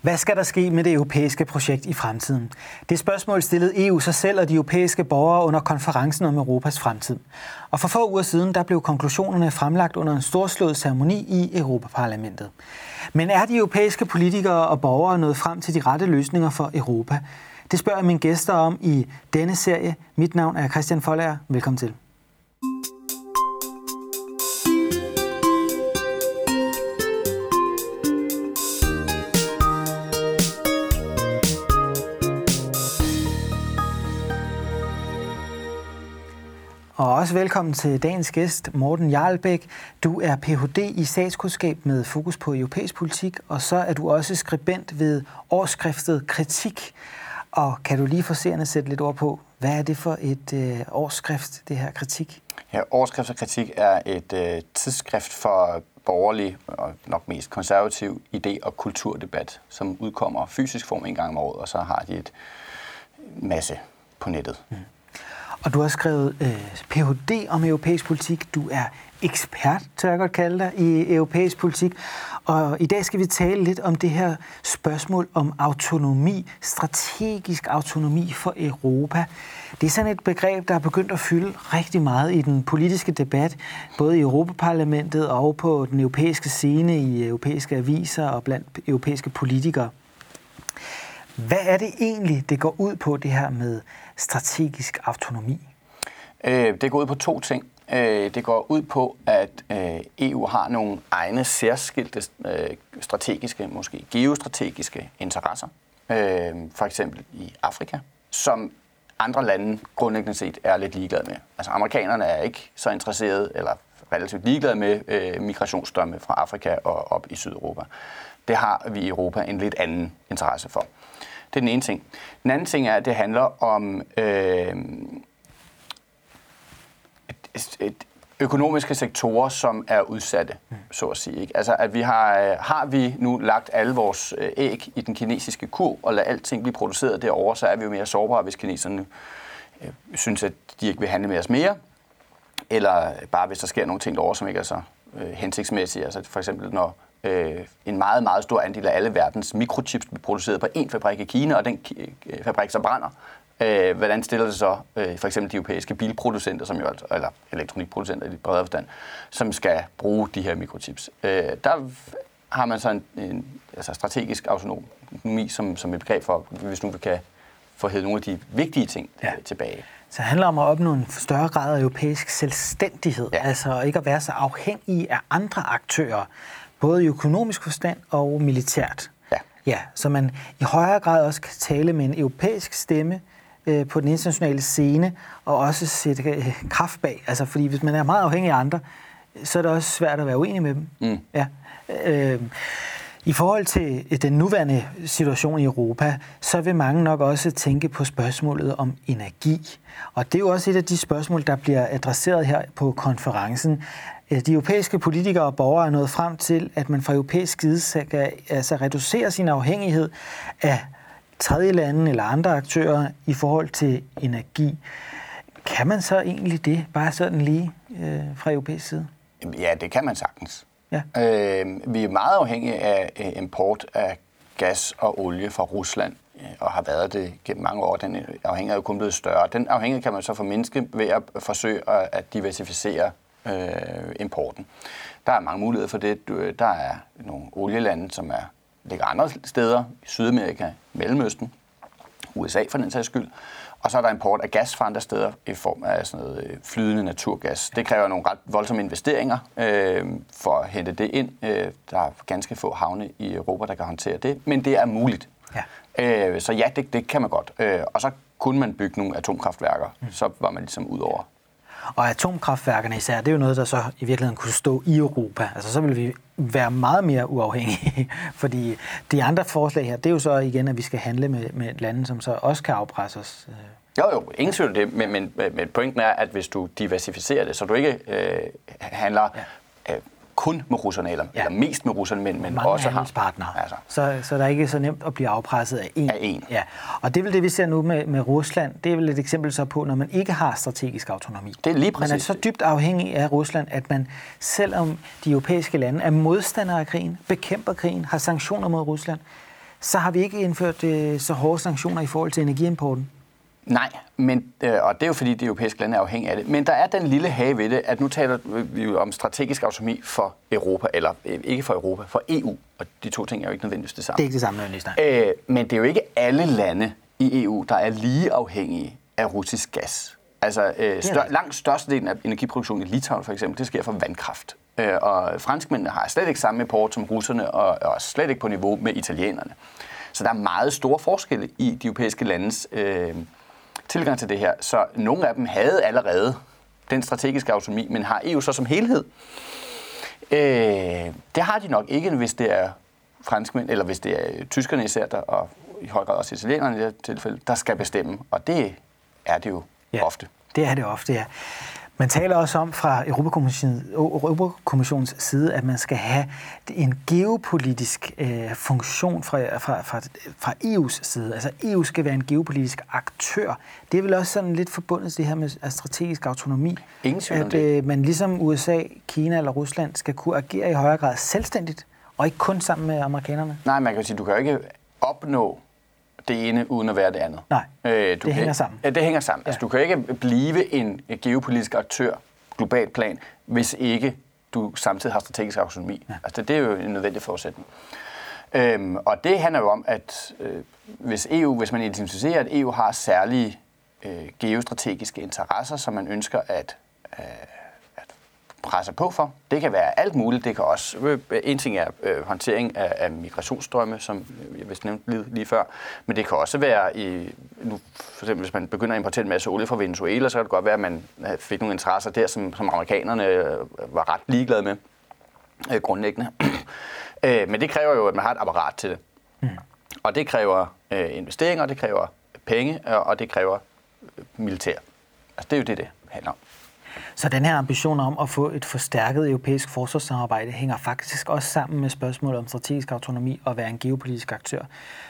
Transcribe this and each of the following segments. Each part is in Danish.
Hvad skal der ske med det europæiske projekt i fremtiden? Det spørgsmål stillede EU sig selv og de europæiske borgere under konferencen om Europas fremtid. Og for få uger siden der blev konklusionerne fremlagt under en storslået ceremoni i Europaparlamentet. Men er de europæiske politikere og borgere nået frem til de rette løsninger for Europa? Det spørger mine gæster om i denne serie. Mit navn er Christian Folager. Velkommen til. Også velkommen til dagens gæst, Morten Jarlbæk. Du er Ph.D. i statskundskab med fokus på europæisk politik, og så er du også skribent ved årsskriftet Kritik. Og kan du lige for seerne sætte lidt ord på, hvad er det for et øh, årsskrift, det her kritik? Ja, Årskrift og Kritik er et øh, tidsskrift for borgerlig og nok mest konservativ idé- og kulturdebat, som udkommer fysisk form en gang om året, og så har de et masse på nettet. Mm. Og du har skrevet øh, Ph.D. om europæisk politik. Du er ekspert, tør jeg godt kalde dig, i europæisk politik. Og i dag skal vi tale lidt om det her spørgsmål om autonomi, strategisk autonomi for Europa. Det er sådan et begreb, der er begyndt at fylde rigtig meget i den politiske debat, både i Europaparlamentet og på den europæiske scene, i europæiske aviser og blandt europæiske politikere. Hvad er det egentlig, det går ud på, det her med strategisk autonomi? Øh, det går ud på to ting. Øh, det går ud på, at øh, EU har nogle egne særskilte øh, strategiske, måske geostrategiske interesser. Øh, for eksempel i Afrika, som andre lande grundlæggende set er lidt ligeglade med. Altså amerikanerne er ikke så interesserede, eller relativt ligeglade med øh, migrationsstrømme fra Afrika og op i Sydeuropa. Det har vi i Europa en lidt anden interesse for. Det er den ene ting. Den anden ting er, at det handler om øh, et, et økonomiske sektorer, som er udsatte, så at sige. Ikke? Altså, at vi har, øh, har vi nu lagt alle vores øh, æg i den kinesiske kur og lader alting blive produceret derovre, så er vi jo mere sårbare, hvis kineserne øh, synes, at de ikke vil handle med os mere, eller bare hvis der sker nogle ting derovre, som ikke er så øh, hensigtsmæssige. Altså for eksempel når øh, en meget, meget stor andel af alle verdens mikrochips bliver produceret på én fabrik i Kina, og den øh, fabrik så brænder. Øh, hvordan stiller det så øh, for eksempel de europæiske bilproducenter, som jo altså, eller elektronikproducenter i det bredere forstand, som skal bruge de her mikrochips? Øh, der har man så en, en altså strategisk autonomi som, som et begreb for, hvis nu vi kan få hævet nogle af de vigtige ting ja. tilbage. Så det handler om at opnå en større grad af europæisk selvstændighed, ja. altså ikke at være så afhængig af andre aktører, både i økonomisk forstand og militært. Ja. ja. Så man i højere grad også kan tale med en europæisk stemme øh, på den internationale scene, og også sætte øh, kraft bag. Altså, fordi hvis man er meget afhængig af andre, så er det også svært at være uenig med dem. Mm. Ja. Øh, i forhold til øh, den nuværende situation i Europa, så vil mange nok også tænke på spørgsmålet om energi. Og det er jo også et af de spørgsmål, der bliver adresseret her på konferencen. Øh, de europæiske politikere og borgere er nået frem til, at man fra europæisk side skal altså reducere sin afhængighed af tredje lande eller andre aktører i forhold til energi. Kan man så egentlig det, bare sådan lige øh, fra europæisk side? Ja, det kan man sagtens. Ja. Øh, vi er meget afhængige af øh, import af gas og olie fra Rusland, øh, og har været det gennem mange år. Den øh, afhængighed er jo kun blevet større. Den afhængighed kan man så formindske ved at forsøge at diversificere øh, importen. Der er mange muligheder for det. Der er nogle olielande, som er, ligger andre steder, i Sydamerika, Mellemøsten, USA for den sags skyld. Og så er der import af gas fra andre steder i form af sådan noget øh, flydende naturgas. Det kræver nogle ret voldsomme investeringer øh, for at hente det ind. Øh, der er ganske få havne i Europa, der kan håndtere det, men det er muligt. Ja. Øh, så ja, det, det kan man godt. Øh, og så kunne man bygge nogle atomkraftværker, mm. så var man ligesom ud over og atomkraftværkerne især, det er jo noget, der så i virkeligheden kunne stå i Europa. Altså så vil vi være meget mere uafhængige, fordi de andre forslag her, det er jo så igen, at vi skal handle med, med lande, som så også kan afpresse os. Jo, jo, ingen tvivl det, men, men, men pointen er, at hvis du diversificerer det, så du ikke øh, handler ja. øh, kun med russerne, eller, ja. eller mest med russerne, men, men Mange også har... Altså. Så, så der er ikke så nemt at blive afpresset af en. Af en. Ja. Og det er vel det, vi ser nu med, med Rusland. Det er vel et eksempel så på, når man ikke har strategisk autonomi. Det er lige præcis. Man er så dybt afhængig af Rusland, at man, selvom de europæiske lande er modstandere af krigen, bekæmper krigen, har sanktioner mod Rusland, så har vi ikke indført øh, så hårde sanktioner i forhold til energiimporten. Nej, men, øh, og det er jo fordi, de europæiske lande er afhængige af det. Men der er den lille have ved det, at nu taler vi jo om strategisk autonomi for Europa, eller øh, ikke for Europa, for EU. Og de to ting er jo ikke nødvendigvis det samme. Det er ikke det samme, nødvendigvis, øh, Men det er jo ikke alle lande i EU, der er lige afhængige af russisk gas. Altså øh, stør, langt størstedelen af energiproduktionen i Litauen for eksempel, det sker fra vandkraft. Øh, og franskmændene har slet ikke samme import som russerne, og, og slet ikke på niveau med italienerne. Så der er meget store forskelle i de europæiske landes øh, tilgang til det her. Så nogle af dem havde allerede den strategiske autonomi, men har EU så som helhed? Øh, det har de nok ikke, hvis det er franskmænd, eller hvis det er tyskerne især, der, og i høj grad også italienerne i det her tilfælde, der skal bestemme. Og det er det jo ja, ofte. det er det ofte, ja. Man taler også om fra Europakommissionens side, at man skal have en geopolitisk øh, funktion fra, fra, fra, fra EU's side. Altså EU skal være en geopolitisk aktør. Det er vel også sådan lidt forbundet til det her med strategisk autonomi. Ingen at øh, man ligesom USA, Kina eller Rusland skal kunne agere i højere grad selvstændigt, og ikke kun sammen med amerikanerne. Nej, man kan sige, du kan jo ikke opnå det ene uden at være det andet. Nej, øh, du det kan, hænger sammen. Ja, det hænger sammen. Altså, ja. Altså, du kan ikke blive en geopolitisk aktør, globalt plan, hvis ikke du samtidig har strategisk autonomi. Ja. Altså, det er jo en nødvendig forudsætning. Øhm, og det handler jo om, at øh, hvis EU, hvis man identificerer, at EU har særlige øh, geostrategiske interesser, som man ønsker at øh, presser på for. Det kan være alt muligt. Det kan også, øh, en ting er øh, håndtering af, af migrationsstrømme, som jeg vist nævnte lige, lige før, men det kan også være, i, nu, for eksempel hvis man begynder at importere en masse olie fra Venezuela, så kan det godt være, at man fik nogle interesser der, som, som amerikanerne øh, var ret ligeglade med, øh, grundlæggende. øh, men det kræver jo, at man har et apparat til det. Mm. Og det kræver øh, investeringer, det kræver penge, og det kræver militær. Altså det er jo det, det handler om. Så den her ambition om at få et forstærket europæisk forsvarssamarbejde hænger faktisk også sammen med spørgsmålet om strategisk autonomi og være en geopolitisk aktør.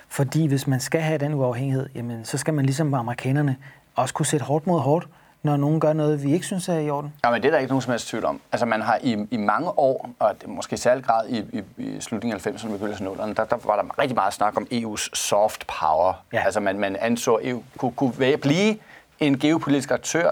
Fordi hvis man skal have den uafhængighed, jamen, så skal man ligesom amerikanerne også kunne sætte hårdt mod hårdt, når nogen gør noget, vi ikke synes er i orden? Ja, men det er der ikke nogen som helst tvivl om. Altså man har i, i mange år, og måske i særlig grad i, i, i slutningen af 90'erne og begyndelsen af 0'erne, der, der var der rigtig meget snak om EU's soft power. Ja. Altså man, man anså, at EU kunne, kunne blive en geopolitisk aktør,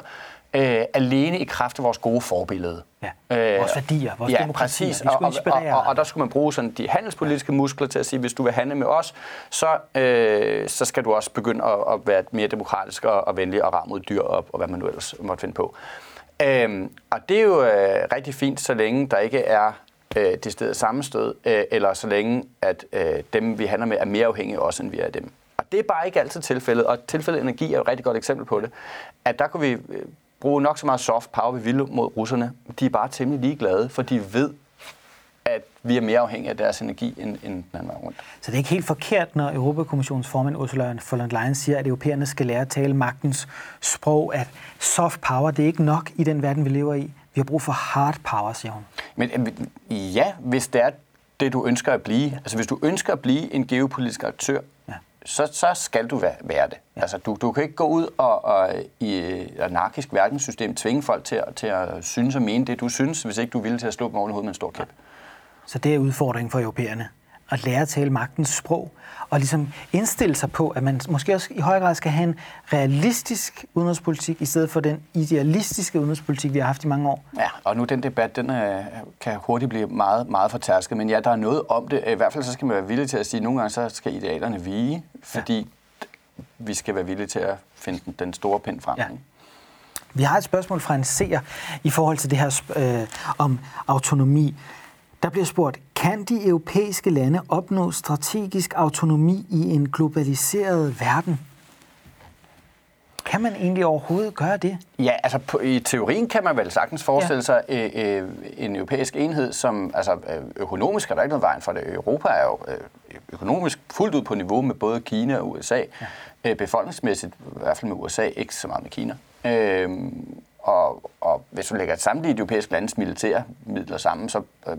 øh, alene i kraft af vores gode forbillede. Ja. Øh, vores værdier, vores ja, demokratier. Præcis. Og, og, og, og der skulle man bruge sådan de handelspolitiske muskler til at sige, hvis du vil handle med os, så, øh, så skal du også begynde at, at være mere demokratisk og, og venlig og ram mod dyr og, og hvad man nu ellers måtte finde på. Øhm, og det er jo øh, rigtig fint, så længe der ikke er øh, det sted sammenstød, øh, eller så længe at øh, dem, vi handler med, er mere afhængige også, end vi er af dem. Og det er bare ikke altid tilfældet, og tilfældet energi er et rigtig godt eksempel på det. At der kunne vi øh, bruge nok så meget soft power, vi vil mod russerne. De er bare temmelig ligeglade, for de ved, at vi er mere afhængige af deres energi end, end den anden vej rundt. Så det er ikke helt forkert, når Europakommissionens formand Ursula von der Leyen siger, at europæerne skal lære at tale magtens sprog, at soft power, det er ikke nok i den verden, vi lever i. Vi har brug for hard power, siger hun. Men ja, hvis det er det, du ønsker at blive. Altså hvis du ønsker at blive en geopolitisk aktør, ja så, så skal du være, være det. Ja. Altså, du, du kan ikke gå ud og, og i et anarkisk verdenssystem tvinge folk til, til at synes og mene det, du synes, hvis ikke du vil til at slå dem oven i hovedet med en stor kæp. Så det er udfordringen for europæerne at lære at tale magtens sprog, og ligesom indstille sig på, at man måske også i høj grad skal have en realistisk udenrigspolitik, i stedet for den idealistiske udenrigspolitik, vi har haft i mange år. Ja, og nu den debat, den er, kan hurtigt blive meget, meget fortærsket, men ja, der er noget om det. I hvert fald så skal man være villig til at sige, at nogle gange så skal idealerne vige, fordi ja. vi skal være villige til at finde den, den store pind frem. Ja. Vi har et spørgsmål fra en seer i forhold til det her øh, om autonomi. Der bliver spurgt, kan de europæiske lande opnå strategisk autonomi i en globaliseret verden? Kan man egentlig overhovedet gøre det? Ja, altså på, i teorien kan man vel sagtens forestille ja. sig øh, øh, en europæisk enhed, som altså øh, økonomisk er der ikke noget vejen for det. Europa er jo øh, økonomisk fuldt ud på niveau med både Kina og USA. Ja. Øh, befolkningsmæssigt, i hvert fald med USA, ikke så meget med Kina. Øh, og, og hvis du lægger samtlige de europæiske landes militære midler sammen, så øh,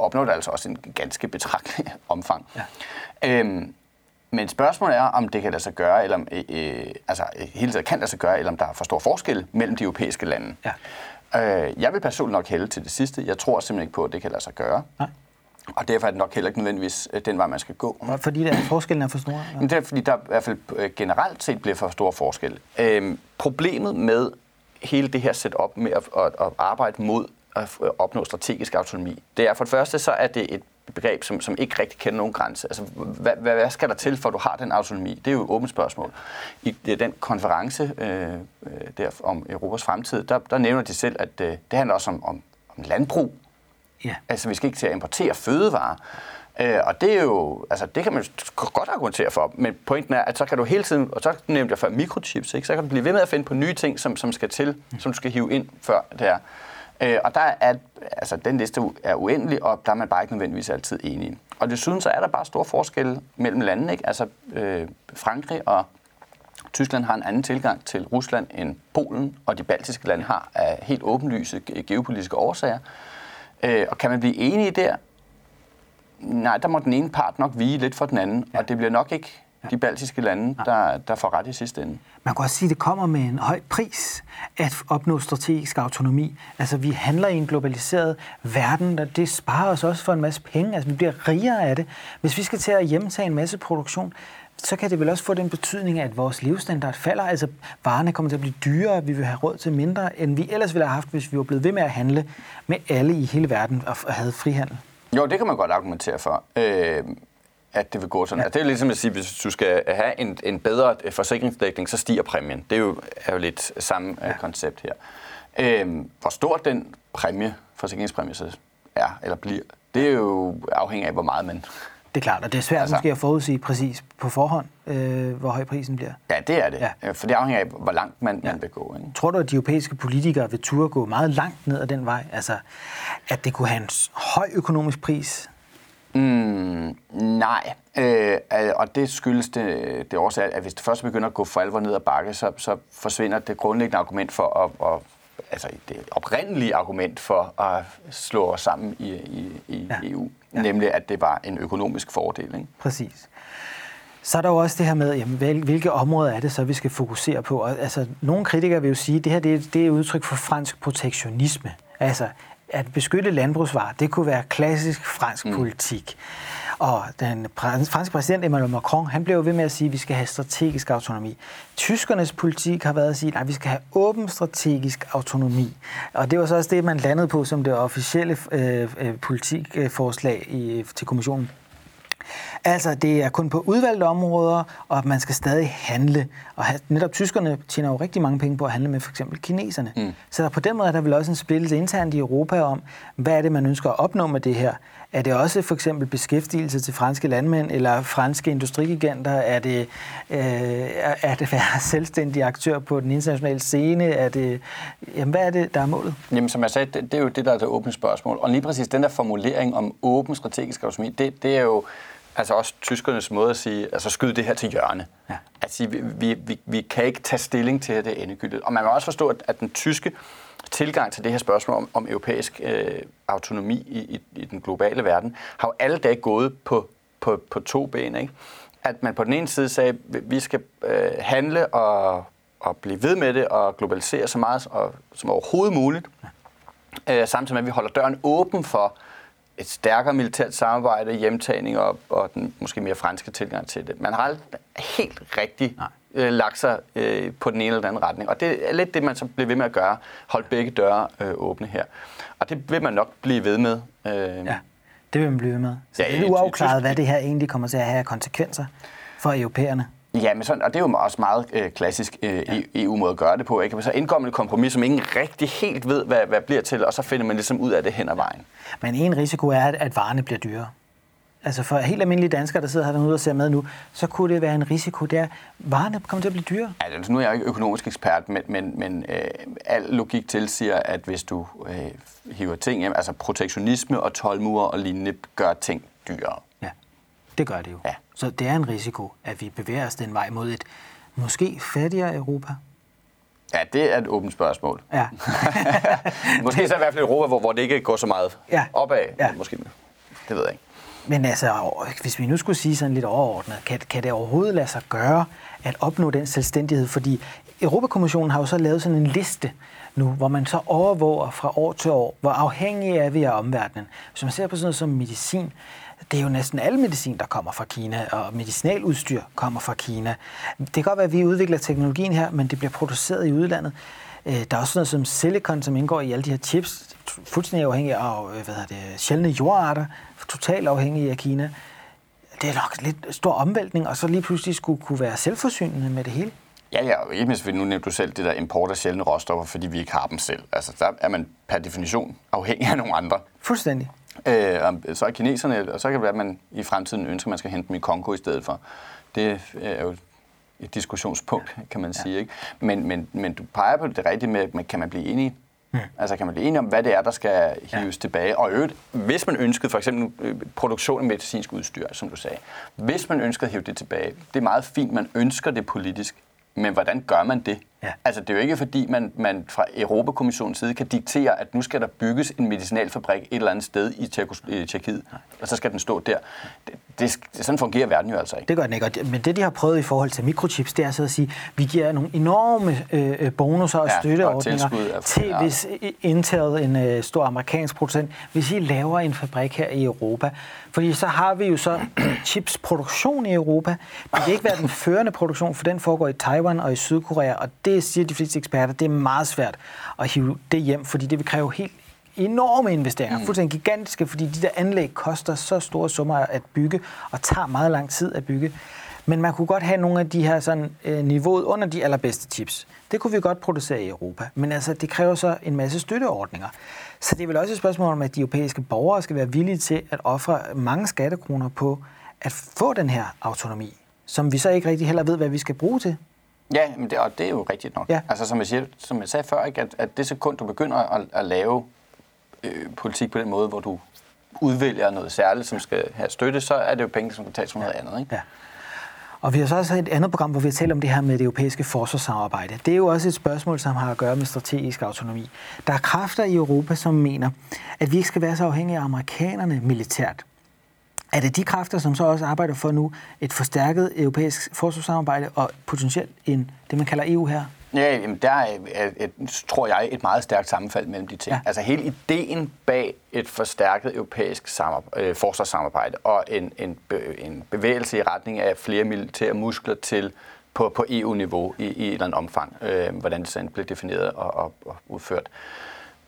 opnår det altså også en ganske betragtelig omfang. Ja. Øhm, men spørgsmålet er, om det kan lade sig gøre, eller om, øh, øh, altså hele tiden kan lade sig gøre, eller om der er for stor forskel mellem de europæiske lande. Ja. Øh, jeg vil personligt nok hælde til det sidste. Jeg tror simpelthen ikke på, at det kan lade sig gøre. Nej. Og derfor er det nok heller ikke nødvendigvis øh, den vej, man skal gå. Fordi der, forskellen er for store? Ja. Men det er, fordi der i hvert fald øh, generelt set bliver for store forskelle. Øhm, problemet med hele det her setup med at, at, at arbejde mod at opnå strategisk autonomi, det er for det første, så er det et begreb, som, som ikke rigtig kender nogen grænse. Altså, hvad, hvad, hvad skal der til, for at du har den autonomi? Det er jo et åbent spørgsmål. I den konference øh, der om Europas fremtid, der, der nævner de selv, at øh, det handler også om, om, om landbrug. Ja. Altså, vi skal ikke til at importere fødevarer. Øh, og det er jo, altså det kan man godt argumentere for, men pointen er, at så kan du hele tiden, og så nævnte jeg før mikrochips, ikke? så kan du blive ved med at finde på nye ting, som, som skal til, som du skal hive ind før det er. Øh, og der er, altså, den liste er uendelig, og der er man bare ikke nødvendigvis altid enige. Og desuden så er der bare store forskelle mellem landene. Ikke? Altså, øh, Frankrig og Tyskland har en anden tilgang til Rusland end Polen, og de baltiske lande har af helt åbenlyse geopolitiske årsager. Øh, og kan man blive enige der? Nej, der må den ene part nok vige lidt for den anden, ja. og det bliver nok ikke de baltiske lande, der, der får ret i sidste ende. Man kan også sige, at det kommer med en høj pris at opnå strategisk autonomi. Altså, vi handler i en globaliseret verden, og det sparer os også for en masse penge. Altså, vi bliver rigere af det. Hvis vi skal til at hjemtage en masse produktion, så kan det vel også få den betydning, at vores levestandard falder. Altså, varerne kommer til at blive dyrere, vi vil have råd til mindre, end vi ellers ville have haft, hvis vi var blevet ved med at handle med alle i hele verden og havde frihandel. Jo, det kan man godt argumentere for. Øh, at det vil gå sådan. Ja. Altså, det er ligesom at sige, hvis du skal have en, en bedre forsikringsdækning, så stiger præmien. Det er jo, er jo lidt samme øh, ja. koncept her. Øhm, hvor stor den præmie, forsikringspræmie så er eller bliver, det er jo afhængig af, hvor meget man... Det er klart, og det er svært altså, måske at forudsige præcis på forhånd, øh, hvor høj prisen bliver. Ja, det er det. Ja. Øh, for det afhænger af, hvor langt man, ja. man vil gå. Ikke? Tror du, at de europæiske politikere vil turde gå meget langt ned ad den vej? Altså, at det kunne have en høj økonomisk pris, Mm, nej, øh, og det skyldes det, det også, at hvis det først begynder at gå for alvor ned ad bakke, så, så forsvinder det grundlæggende argument for at, at altså det oprindelige argument for at slå os sammen i, i, i ja. EU, ja. nemlig at det var en økonomisk fordel. Ikke? Præcis. Så er der jo også det her med, jamen, hvilke områder er det så, vi skal fokusere på? Og, altså, nogle kritikere vil jo sige, at det her det er, det er udtryk for fransk protektionisme. Altså, at beskytte landbrugsvarer, det kunne være klassisk fransk mm. politik. Og den franske præsident Emmanuel Macron, han blev ved med at sige, at vi skal have strategisk autonomi. Tyskernes politik har været at sige, at vi skal have åben strategisk autonomi. Og det var så også det, man landede på som det officielle øh, øh politikforslag i, til kommissionen. Altså, det er kun på udvalgte områder, og at man skal stadig handle. Og netop tyskerne tjener jo rigtig mange penge på at handle med for eksempel kineserne. Mm. Så der, på den måde er der vel også en splittelse internt i Europa om, hvad er det, man ønsker at opnå med det her? Er det også for eksempel beskæftigelse til franske landmænd eller franske industrigiganter? Er det, øh, er det at være selvstændig aktør på den internationale scene? Er det, jamen, hvad er det, der er målet? Jamen, som jeg sagde, det, det er jo det, der er det åbne spørgsmål. Og lige præcis den der formulering om åben strategisk autonomi, det, det er jo altså også tyskernes måde at sige, altså skyde det her til hjørne. Ja. At sige, vi, vi, vi, vi kan ikke tage stilling til, at det er endegyldigt. Og man kan også forstå, at, at den tyske tilgang til det her spørgsmål om, om europæisk øh, autonomi i, i, i den globale verden, har jo alle dage gået på, på, på to ben. Ikke? At man på den ene side sagde, vi skal øh, handle og, og blive ved med det og globalisere så meget og, som overhovedet muligt, øh, samtidig med, at vi holder døren åben for et stærkere militært samarbejde, hjemtagning og, og den måske mere franske tilgang til det. Man har aldrig helt rigtig øh, lagt sig øh, på den ene eller den anden retning. Og det er lidt det, man så bliver ved med at gøre. Holde begge døre øh, åbne her. Og det vil man nok blive ved med. Øh, ja, det vil man blive ved med. Så ja, det er uafklaret, hvad det her egentlig kommer til at have konsekvenser for europæerne. Ja, men sådan, og det er jo også meget øh, klassisk øh, ja. EU-måde at gøre det på. Ikke? Så indgår man et kompromis, som ingen rigtig helt ved, hvad, hvad bliver til, og så finder man ligesom ud af det hen ad vejen. Men en risiko er, at varerne bliver dyre. Altså for helt almindelige danskere, der sidder her derude og ser med nu, så kunne det være en risiko der. Varerne kommer til at blive dyre. Altså, nu er jeg ikke økonomisk ekspert, men, men, men øh, al logik tilsiger, at hvis du øh, hiver ting hjem, altså protektionisme og tolmure og lignende, gør ting dyrere. Ja, det gør det jo. Ja. Så det er en risiko, at vi bevæger os den vej mod et måske fattigere Europa. Ja, det er et åbent spørgsmål. Ja. måske så i hvert fald Europa, hvor, hvor det ikke går så meget ja. opad. Ja. Måske. Det ved jeg ikke. Men altså, hvis vi nu skulle sige sådan lidt overordnet, kan, kan det overhovedet lade sig gøre at opnå den selvstændighed? Fordi Europakommissionen har jo så lavet sådan en liste nu, hvor man så overvåger fra år til år, hvor afhængige er vi af omverdenen. Hvis man ser på sådan noget som medicin, det er jo næsten al medicin, der kommer fra Kina, og medicinaludstyr kommer fra Kina. Det kan godt være, at vi udvikler teknologien her, men det bliver produceret i udlandet. Øh, der er også noget som silikon, som indgår i alle de her chips, fuldstændig afhængig af øh, hvad det, sjældne jordarter, totalt afhængige af Kina. Det er nok lidt stor omvæltning, og så lige pludselig skulle kunne være selvforsynende med det hele. Ja, ja, og ikke mindst, nu nævnte du selv det der import af sjældne råstoffer, fordi vi ikke har dem selv. Altså, der er man per definition afhængig af nogle andre. Fuldstændig. Øh, så er kineserne, og så kan det være, at man i fremtiden ønsker, at man skal hente dem i Kongo i stedet for. Det er jo et diskussionspunkt, kan man sige. Ikke? Men, men, men du peger på det rigtige med, med, kan man blive enige? Mm. Altså kan man blive enige om, hvad det er, der skal hives ja. tilbage? Og øvrigt, hvis man ønskede for eksempel øh, produktion af medicinsk udstyr, som du sagde, hvis man ønskede at hive det tilbage, det er meget fint, man ønsker det politisk, men hvordan gør man det? Ja. Altså, det er jo ikke fordi, man, man fra Europakommissionens side kan diktere, at nu skal der bygges en medicinalfabrik et eller andet sted i Tjekkiet, og så skal den stå der. Det, det, sådan fungerer verden jo altså ikke. Det gør den ikke, men det, de har prøvet i forhold til mikrochips, det er så at sige, at vi giver nogle enorme øh, øh bonusser og ja, støtteordninger og til, ja. hvis Intel, en øh, stor amerikansk producent, hvis I laver en fabrik her i Europa, fordi så har vi jo så chipsproduktion i Europa. Det kan ikke være den førende produktion, for den foregår i Taiwan og i Sydkorea, og det siger de fleste eksperter, det er meget svært at hive det hjem, fordi det vil kræve helt enorme investeringer, mm. fuldstændig gigantiske, fordi de der anlæg koster så store summer at bygge, og tager meget lang tid at bygge. Men man kunne godt have nogle af de her sådan, øh, niveauet under de allerbedste chips. Det kunne vi godt producere i Europa, men altså, det kræver så en masse støtteordninger. Så det er vel også et spørgsmål om, at de europæiske borgere skal være villige til at ofre mange skattekroner på at få den her autonomi, som vi så ikke rigtig heller ved, hvad vi skal bruge til. Ja, men det, og det er jo rigtigt nok. Ja. Altså, som, jeg siger, som jeg sagde før, ikke, at, at det sekund, du begynder at, at lave øh, politik på den måde, hvor du udvælger noget særligt, som skal have støtte, så er det jo penge, som kan tages fra noget andet. Ikke? Ja. Og vi har så også et andet program, hvor vi har talt om det her med det europæiske forsvarssamarbejde. Det er jo også et spørgsmål, som har at gøre med strategisk autonomi. Der er kræfter i Europa, som mener, at vi ikke skal være så afhængige af amerikanerne militært. Er det de kræfter, som så også arbejder for nu et forstærket europæisk forsvarssamarbejde og potentielt en, det, man kalder EU her? Ja, jamen der er, et, tror jeg, et meget stærkt sammenfald mellem de ting. Ja. Altså hele ideen bag et forstærket europæisk samarbejde, øh, forsvarssamarbejde og en, en, en bevægelse i retning af flere militære muskler til på, på EU-niveau i, i et eller andet omfang, øh, hvordan det så bliver defineret og, og, og udført,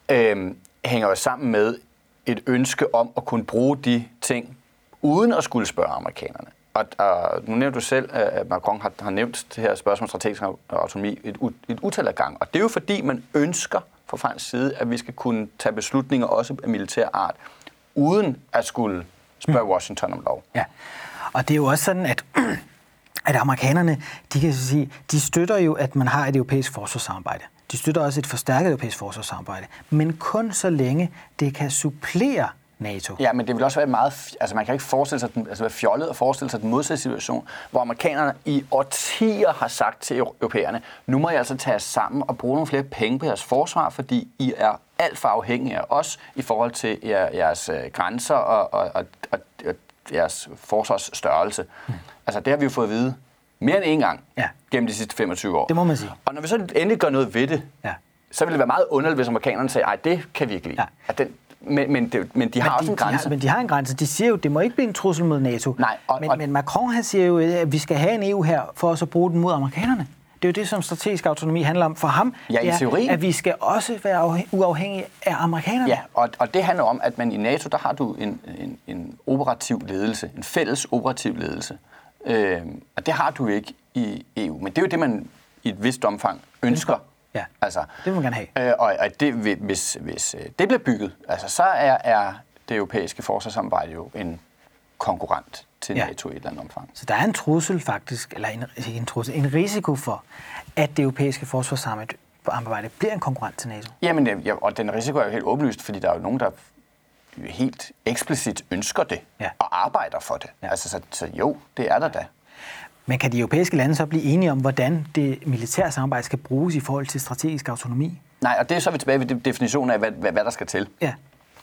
øh, hænger jo sammen med et ønske om at kunne bruge de ting, uden at skulle spørge amerikanerne. Og, og nu nævnte du selv, at Macron har, har nævnt det her spørgsmål om strategisk autonomi et, et utal af gang. Og det er jo fordi, man ønsker fra fransk side, at vi skal kunne tage beslutninger også af militær art, uden at skulle spørge Washington om lov. Ja, og det er jo også sådan, at at amerikanerne, de kan sige, de støtter jo, at man har et europæisk forsvarssamarbejde. De støtter også et forstærket europæisk forsvarssamarbejde, men kun så længe det kan supplere NATO. Ja, men det vil også være meget... Altså, man kan ikke forestille sig, den, altså være fjollet og forestille sig den modsatte situation, hvor amerikanerne i årtier har sagt til europæerne, nu må I altså tage jer sammen og bruge nogle flere penge på jeres forsvar, fordi I er alt for afhængige af os i forhold til jer, jeres øh, grænser og, og, og, og, og jeres forsvarsstørrelse. Hmm. Altså, det har vi jo fået at vide mere end en gang ja. gennem de sidste 25 år. Det må man sige. Og når vi så endelig gør noget ved det, ja. så vil det være meget underligt, hvis amerikanerne siger, nej, det kan vi ikke lide. Ja. At den, men, men, det, men de har men også de, en grænse. De har, men de har en grænse. De siger jo, det må ikke blive en trussel mod NATO. Nej, og, men, og, men Macron han siger jo, at vi skal have en EU her, for os at bruge den mod amerikanerne. Det er jo det, som strategisk autonomi handler om for ham. Ja, i teorien. At vi skal også være uafhængige af amerikanerne. Ja, og, og det handler om, at man i NATO, der har du en, en, en operativ ledelse, en fælles operativ ledelse. Øh, og det har du ikke i EU. Men det er jo det, man i et vist omfang ønsker. Ja, altså, det vil man gerne have. Øh, og, og det, hvis, hvis øh, det bliver bygget, altså, så er, er det europæiske forsvarssamarbejde jo en konkurrent til ja. NATO i et eller andet omfang. Så der er en trussel faktisk, eller en, en, trussel, en risiko for, at det europæiske forsvarssamarbejde bliver en konkurrent til NATO? Jamen, ja, og den risiko er jo helt åbenlyst, fordi der er jo nogen, der helt eksplicit ønsker det ja. og arbejder for det. Ja. Altså, så, så jo, det er der da. Men kan de europæiske lande så blive enige om, hvordan det militære samarbejde skal bruges i forhold til strategisk autonomi? Nej, og det er så vi tilbage ved definitionen af, hvad, hvad, hvad der skal til. Ja.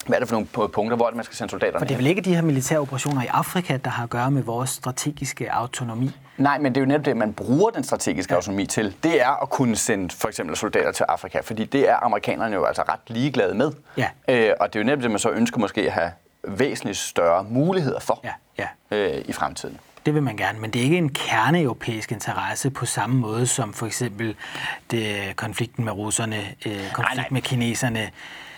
hvad er det for nogle punkter, hvor man skal sende soldaterne For det er vel ikke de her militære operationer i Afrika, der har at gøre med vores strategiske autonomi? Nej, men det er jo netop det, man bruger den strategiske ja. autonomi til. Det er at kunne sende for eksempel soldater til Afrika, fordi det er amerikanerne jo altså ret ligeglade med. Ja. Øh, og det er jo netop det, man så ønsker måske at have væsentligt større muligheder for Ja, ja. Øh, i fremtiden. Det vil man gerne, men det er ikke en kerneeuropæisk interesse på samme måde som for eksempel det, konflikten med russerne, øh, konflikten nej. med kineserne.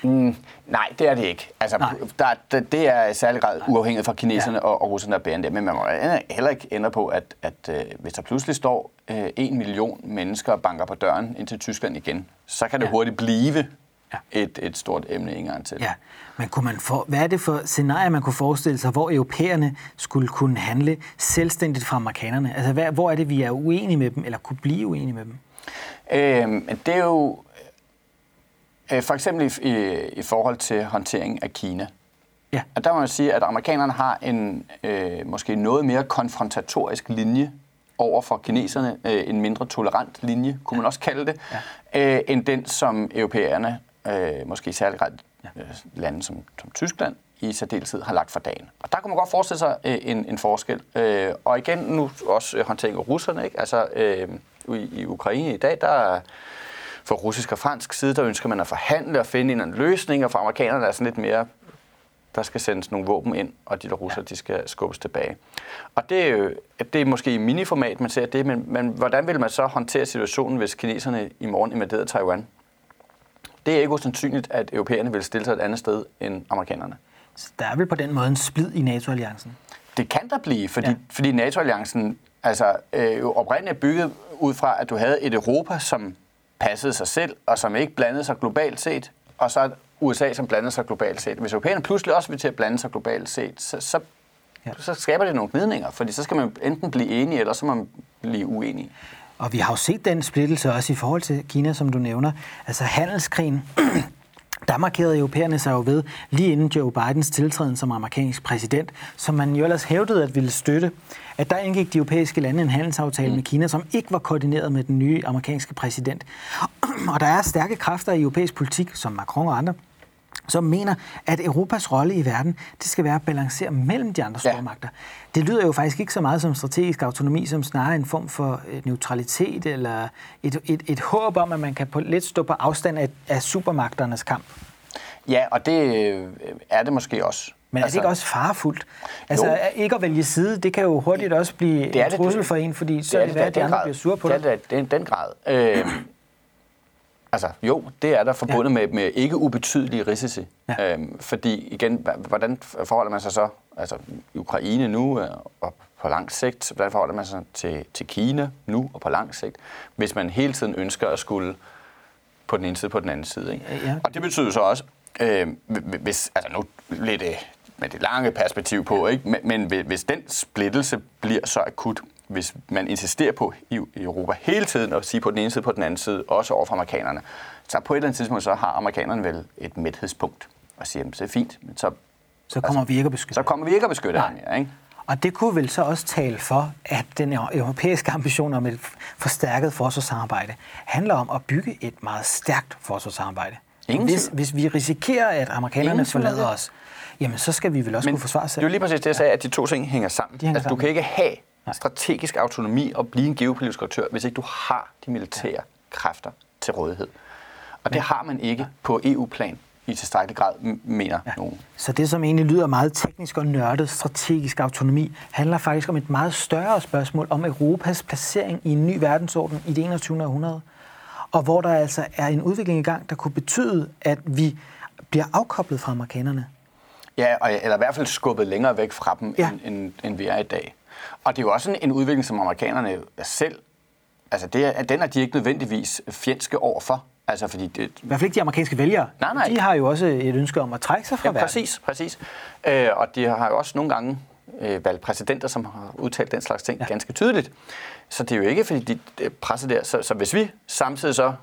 Mm, nej, det er det ikke. Altså, Nej. der, det, det er i særlig grad uafhængigt fra kineserne ja. og, og russerne, der bærer det. Men man må heller ikke ændre på, at, at øh, hvis der pludselig står øh, en million mennesker og banker på døren ind til Tyskland igen, så kan det Ja. hurtigt blive Ja. et, et stort emne en gang til. Ja, men kunne man for, hvad er det for scenarier, man kunne forestille sig, hvor europæerne skulle kunne handle selvstændigt fra amerikanerne? Altså, hvad, hvor er det, vi er uenige med dem, eller kunne blive uenige med dem? Øhm, det er jo øh, for eksempel i, i, i forhold til håndtering af Kina. Ja. Og der må man sige, at amerikanerne har en øh, måske noget mere konfrontatorisk linje over for kineserne, øh, en mindre tolerant linje, kunne man også kalde det, ja. øh, end den, som europæerne, øh, måske i særlig grad øh, lande som, som Tyskland, i særdeleshed har lagt for dagen. Og der kunne man godt forestille sig øh, en, en forskel. Øh, og igen nu også øh, håndtering af russerne. Ikke? Altså, øh, i, I Ukraine i dag, der er fra russisk og fransk side, der ønsker man at forhandle og finde en løsning, og for amerikanerne er sådan lidt mere, der skal sendes nogle våben ind, og de der russer, ja. de skal skubbes tilbage. Og det er jo det er måske i miniformat, man ser det, men, men hvordan vil man så håndtere situationen, hvis kineserne i morgen invaderede Taiwan? Det er ikke usandsynligt, at europæerne vil stille sig et andet sted end amerikanerne. Så der er vel på den måde en splid i NATO-alliancen? Det kan der blive, fordi, Ja. fordi NATO-alliancen altså, øh, oprindeligt er bygget ud fra, at du havde et Europa, som passede sig selv, og som ikke blandede sig globalt set, og så et USA, som blandede sig globalt set. Hvis europæerne pludselig også vil til at blande sig globalt set, så, så, ja. så skaber det nogle gnidninger, fordi så skal man enten blive enige, eller så må man blive uenige. Og vi har jo set den splittelse også i forhold til Kina, som du nævner. Altså handelskrigen, der markerede europæerne sig jo ved, lige inden Joe Bidens tiltræden som amerikansk præsident, som man jo ellers hævdede at ville støtte, at der indgik de europæiske lande en handelsaftale mm. med Kina, som ikke var koordineret med den nye amerikanske præsident. Og der er stærke kræfter i europæisk politik, som Macron og andre, som mener, at Europas rolle i verden, det skal være at balancere mellem de andre Ja. stormagter. Det lyder jo faktisk ikke så meget som strategisk autonomi, som snarere en form for øh, neutralitet eller et, et, et håb om, at man kan på, lidt stå på afstand af, af supermagternes kamp. Ja, og det øh, er det måske også. Men er det ikke også farefuldt? Altså Jo. at ikke at vælge side, det kan jo hurtigt også blive Det er en det. trussel for en, fordi så er det, da det i at de andre grad. bliver sure på det. Er det, i den grad. Øh, altså, jo, det er der forbundet ja. med, med ikke ubetydelige risici. Ja. Øhm, fordi igen, hvordan forholder man sig så altså, i Ukraine nu øh, og på lang sigt? Hvordan forholder man sig til, til Kina nu og på lang sigt, hvis man hele tiden ønsker at skulle på den ene side på den anden side? Ikke? Ja. Og det betyder så også, øh, hvis, altså nu lidt øh, med det lange perspektiv på, ikke? Men, men hvis den splittelse bliver så akut, hvis man insisterer på i Europa hele tiden at sige på den ene side på den anden side, også over for amerikanerne, så på et eller andet tidspunkt, så har amerikanerne vel et mæthedspunkt og siger, at det er fint, men så, Så kommer vi ikke at beskytte. så kommer vi ikke at beskytte ham mere. Ikke? Og det kunne vel så også tale for, at den europæiske ambition om et forstærket forsvarssamarbejde handler om at bygge et meget stærkt forsvarssamarbejde. Ingen Hvis, hvis vi risikerer, at amerikanerne Ingen forlader det. os, jamen så skal vi vel også Men kunne forsvare os det selv. er jo lige præcis det, jeg sagde, at de to ting hænger sammen. De hænger altså, du sammen. kan ikke have Nej. strategisk autonomi og blive en geopolitisk aktør, hvis ikke du har de militære ja. kræfter til rådighed. Og det har man ikke på EU-plan i tilstrækkelig grad, mener ja. nogen. Så det, som egentlig lyder meget teknisk og nørdet, strategisk autonomi, handler faktisk om et meget større spørgsmål om Europas placering i en ny verdensorden i det 21. århundrede. Og hvor der altså er en udvikling i gang, der kunne betyde, at vi bliver afkoblet fra amerikanerne. Ja, og, eller i hvert fald skubbet længere væk fra dem, Ja. ja. end, end, end vi er i dag. Og det er jo også en, udvikling, som amerikanerne selv, altså det, er- den er de ikke nødvendigvis fjendske overfor. Altså fordi det, I hvert fald ikke de amerikanske vælgere. Nej, nej. De har jo også et ønske om at trække sig fra Ja, verden. præcis, præcis. Øh, og de har jo også nogle gange øh, valgt præsidenter, som har udtalt den slags ting ja. ganske tydeligt. Så det er jo ikke, fordi de de er presset der. Så, så hvis vi samtidig så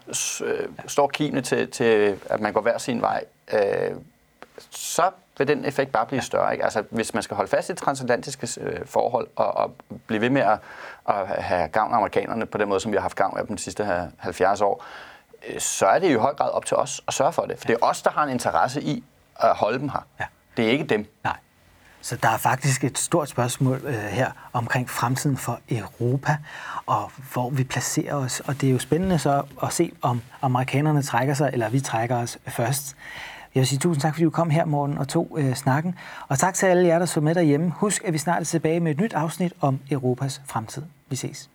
øh, står kimene til, til, at man går hver sin vej, øh, så vil den effekt bare blive større. Ikke? Altså, hvis man skal holde fast i transatlantiske øh, forhold og, og blive ved med at, at have gavn af amerikanerne på den måde, som vi har haft gavn af dem de sidste her 70 år, øh, så er det i høj grad op til os at sørge for det. For det er os, der har en interesse i at holde dem her. Ja. Det er ikke dem. Nej. Så der er faktisk et stort spørgsmål øh, her omkring fremtiden for Europa, og hvor vi placerer os. Og det er jo spændende så at se, om amerikanerne trækker sig, eller vi trækker os først. Jeg vil sige tusind tak, fordi du kom her, morgen og tog øh, snakken. Og tak til alle jer, der så med derhjemme. Husk, at vi snart er tilbage med et nyt afsnit om Europas fremtid. Vi ses.